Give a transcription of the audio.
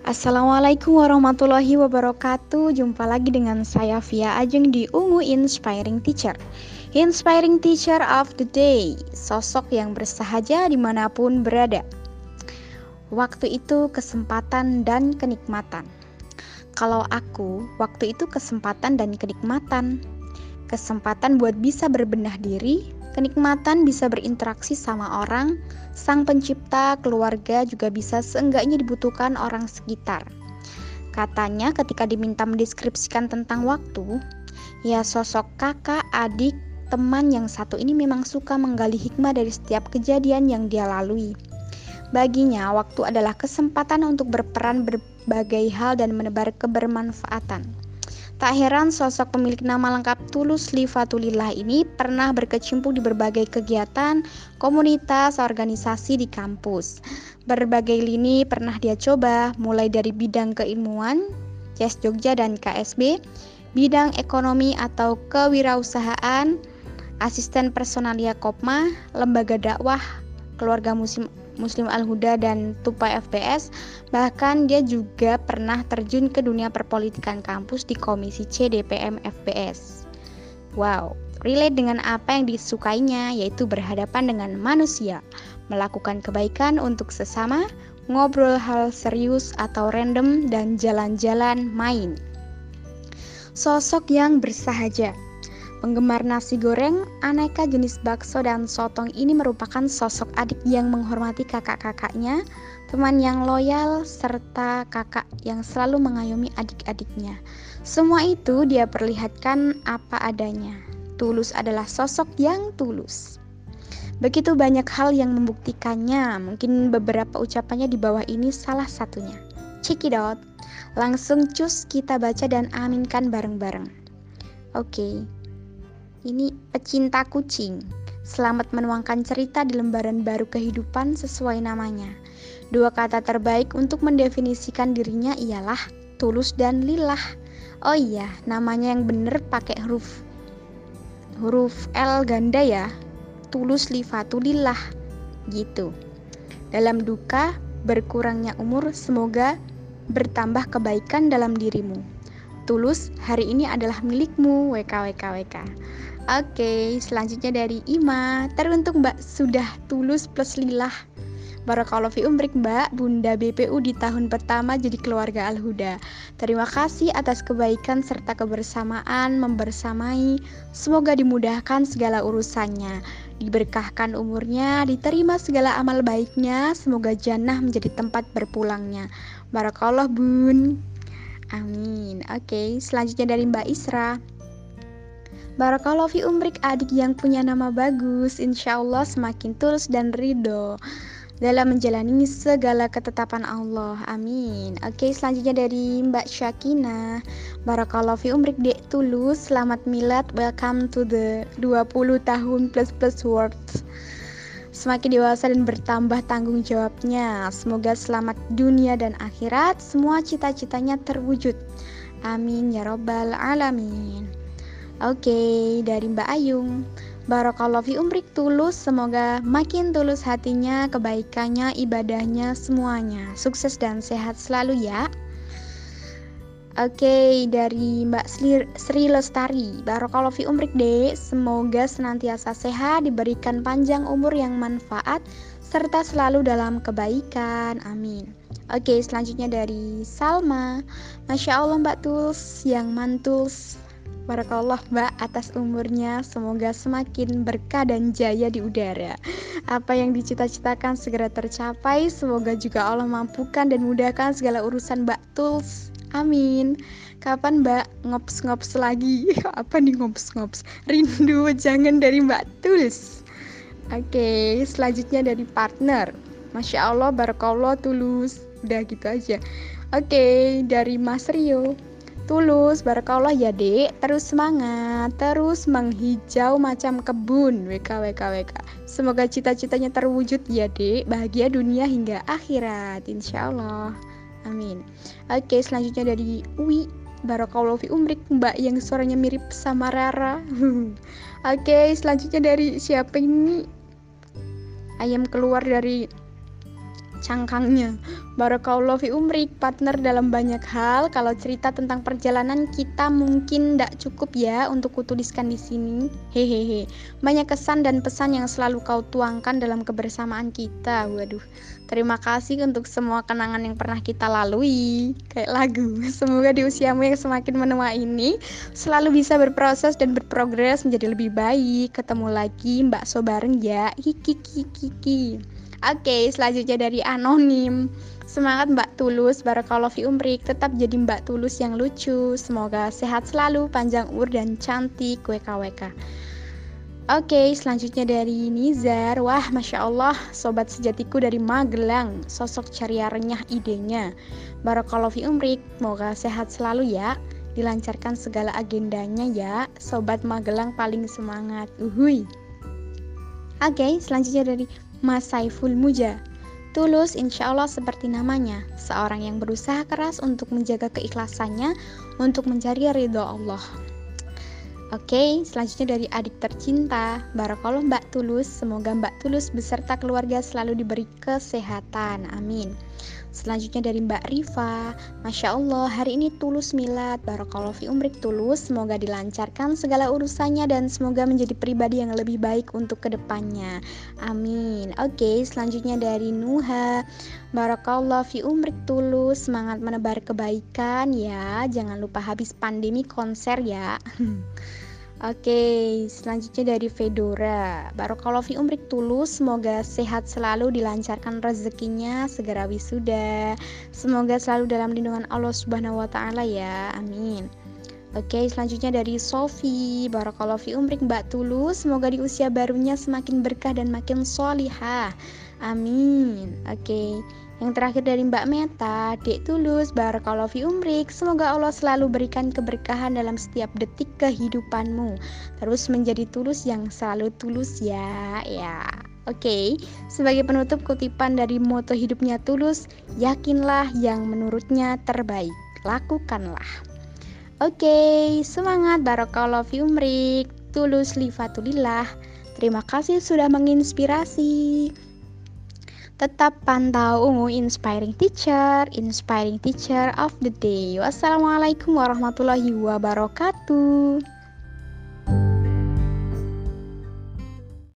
Assalamualaikum warahmatullahi wabarakatuh. Jumpa lagi dengan saya Via Ajeng di Ungu Inspiring Teacher. Inspiring Teacher of the Day Sosok yang bersahaja di mana pun berada. Waktu itu kesempatan dan kenikmatan. Kalau aku, waktu itu kesempatan dan kenikmatan. Kesempatan buat bisa berbenah diri Kenikmatan bisa berinteraksi sama orang, sang pencipta, keluarga juga bisa seenggaknya dibutuhkan orang sekitar. Katanya ketika diminta mendeskripsikan tentang waktu, ya sosok kakak, adik, teman yang satu ini memang suka menggali hikmah dari setiap kejadian yang dia lalui. Baginya, waktu adalah kesempatan untuk berperan berbagai hal dan menebar kebermanfaatan. Tak heran sosok pemilik nama lengkap Tulus Lifatulillah ini pernah berkecimpung di berbagai kegiatan, komunitas, organisasi di kampus. Berbagai lini pernah dia coba, mulai dari bidang keilmuan, CES Jogja dan KSB, bidang ekonomi atau kewirausahaan, asisten personalia Kopma, lembaga dakwah, keluarga muslim Muslim Al-Huda dan Tupai FBS. Bahkan dia juga pernah terjun ke dunia perpolitikan kampus di Komisi C DPM FBS. Wow, relate dengan apa yang disukainya yaitu berhadapan dengan manusia, melakukan kebaikan untuk sesama, ngobrol hal serius atau random dan jalan-jalan main. Sosok yang bersahaja Penggemar nasi goreng, aneka jenis bakso dan sotong ini merupakan sosok adik yang menghormati kakak-kakaknya, teman yang loyal, serta kakak yang selalu mengayomi adik-adiknya. Semua itu dia perlihatkan apa adanya. Tulus adalah sosok yang tulus. Begitu banyak hal yang membuktikannya, mungkin beberapa ucapannya di bawah ini salah satunya. Out. Langsung cus kita baca dan aminkan bareng-bareng. Oke, okay. Ini pecinta kucing. Selamat menuangkan cerita di lembaran baru kehidupan sesuai namanya. Dua kata terbaik untuk mendefinisikan dirinya ialah tulus dan lillah. Oh iya, namanya yang bener pakai huruf huruf L ganda ya. Tulus lifatulillah. Gitu. Dalam duka, berkurangnya umur, semoga bertambah kebaikan dalam dirimu. Tulus, hari ini adalah milikmu, WKWKWK. Oke, selanjutnya dari Ima. Teruntuk Mbak sudah tulus plus lillah. Barakallahu fi umrik Mbak, Bunda BPU di tahun pertama jadi keluarga Al-Huda. Terima kasih atas kebaikan serta kebersamaan membersamai. Semoga dimudahkan segala urusannya, diberkahkan umurnya, diterima segala amal baiknya. Semoga jannah menjadi tempat berpulangnya. Barakallah Bun. Amin. Oke, selanjutnya dari Mbak Isra. Barakallahu fi umrik adik yang punya nama bagus Insya Allah semakin tulus dan ridho dalam menjalani segala ketetapan Allah. Amin. Oke, selanjutnya dari Mbak Syakina. Barakallahu fi umrik dek tulus. Selamat milad. Welcome to the 20 tahun plus plus words. Semakin dewasa dan bertambah tanggung jawabnya. Semoga selamat dunia dan akhirat. Semua cita-citanya terwujud. Amin ya robbal alamin. Oke, dari Mbak Ayung. Barakallahu fi umrik tulus, semoga makin tulus hatinya, kebaikannya, ibadahnya, semuanya. Sukses dan sehat selalu ya. Oke, dari Mbak Sri Lestari. Barakallahu fi umrik dek, semoga senantiasa sehat, diberikan panjang umur yang manfaat, serta selalu dalam kebaikan. Amin. Oke, selanjutnya dari Salma. Masya Allah Mbak Tuls, yang mantuls Barakallah Mbak atas umurnya. Semoga semakin berkah dan jaya di udara. Apa yang dicita-citakan segera tercapai. Semoga juga Allah mampukan dan mudahkan segala urusan Mbak Tuls. Amin. Kapan Mbak? Ngops-ngops lagi? Apa nih ngops-ngops? Rindu jangan dari Mbak Tuls. Oke, selanjutnya dari partner. Masya Allah, Barakallah, tulus. Udah gitu aja. Oke, dari Mas Rio tulus. Barakallah ya dek terus semangat. Terus menghijau macam kebun. WK WK WK semoga cita-citanya terwujud ya dek bahagia dunia hingga akhirat insya Allah amin. Oke selanjutnya dari Uwi Barakallah fi umrik mbak yang suaranya mirip sama Rara. Oke selanjutnya dari siapa ini? Ayam keluar dari cangkangnya. Barakallah fi umrik, partner dalam banyak hal. Kalau cerita tentang perjalanan kita mungkin tidak cukup ya untuk kutuliskan di sini. Hehehe. Banyak kesan dan pesan yang selalu kau tuangkan dalam kebersamaan kita. Waduh. Terima kasih untuk semua kenangan yang pernah kita lalui. Kayak lagu. Semoga di usiamu yang semakin menua ini selalu bisa berproses dan berprogres menjadi lebih baik. Ketemu lagi Mbak So bareng ya. Hiki Oke, selanjutnya dari anonim. Semangat Mbak Tulus, Barakallah fi umrik, tetap jadi Mbak Tulus yang lucu. Semoga sehat selalu, panjang umur dan cantik WKWK. Oke, selanjutnya dari Nizar. Wah, Masya Allah, sobat sejatiku dari Magelang. Sosok ceria renyah idenya. Barakallah fi umrik, semoga sehat selalu ya. Dilancarkan segala agendanya ya. Sobat Magelang paling semangat. Uhui. Oke, selanjutnya dari Mas Saiful Muja. Tulus insya Allah seperti namanya, seorang yang berusaha keras untuk menjaga keikhlasannya untuk mencari ridho Allah. Oke, selanjutnya dari adik tercinta, Barakallah Mbak Tulus, semoga Mbak Tulus beserta keluarga selalu diberi kesehatan, amin. Selanjutnya dari Mbak Riva Masya Allah hari ini tulus milad. Barakallah fi umrik tulus. Semoga dilancarkan segala urusannya Dan semoga menjadi pribadi yang lebih baik untuk ke depannya. Amin. Oke selanjutnya dari Nuha Barakallah fi umrik tulus. Semangat menebar kebaikan ya. Jangan lupa habis pandemi konser ya Oke, selanjutnya dari Fedora. Barokallahu fi umrik tulus, semoga sehat selalu, dilancarkan rezekinya, segera wisuda. Semoga selalu dalam lindungan Allah Subhanahu wa taala ya. Amin. Oke, selanjutnya dari Sofi. Barakallahu fi umrik Mbak Tulus, semoga di usia barunya semakin berkah dan makin solihah. Amin. Oke. Yang terakhir dari Mbak Meta, Dek Tulus, Barakallahu fi umrik. Semoga Allah selalu berikan keberkahan dalam setiap detik kehidupanmu. Terus menjadi tulus yang selalu tulus ya. Ya. Oke, okay. sebagai penutup kutipan dari moto hidupnya tulus, yakinlah yang menurutnya terbaik. Lakukanlah. Oke, okay, semangat Barakallahu fi umrik. Tulus lifatulillah. Terima kasih sudah menginspirasi. Tetap pantau Ungu Inspiring Teacher, Inspiring Teacher of the Day. Wassalamualaikum warahmatullahi wabarakatuh.